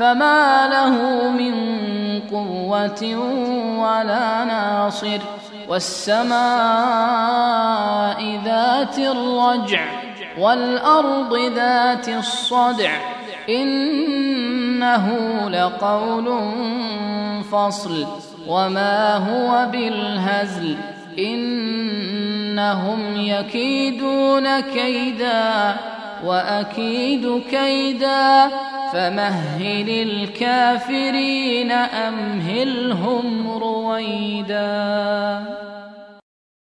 فما له من قوة ولا ناصر. والسماء ذات الرجع والأرض ذات الصدع. إنه لقول فصل. وما هو بالهزل. إنهم يكيدون كيدا. وأكيد كيدا فمهل الكافرين أمهلهم رويداً.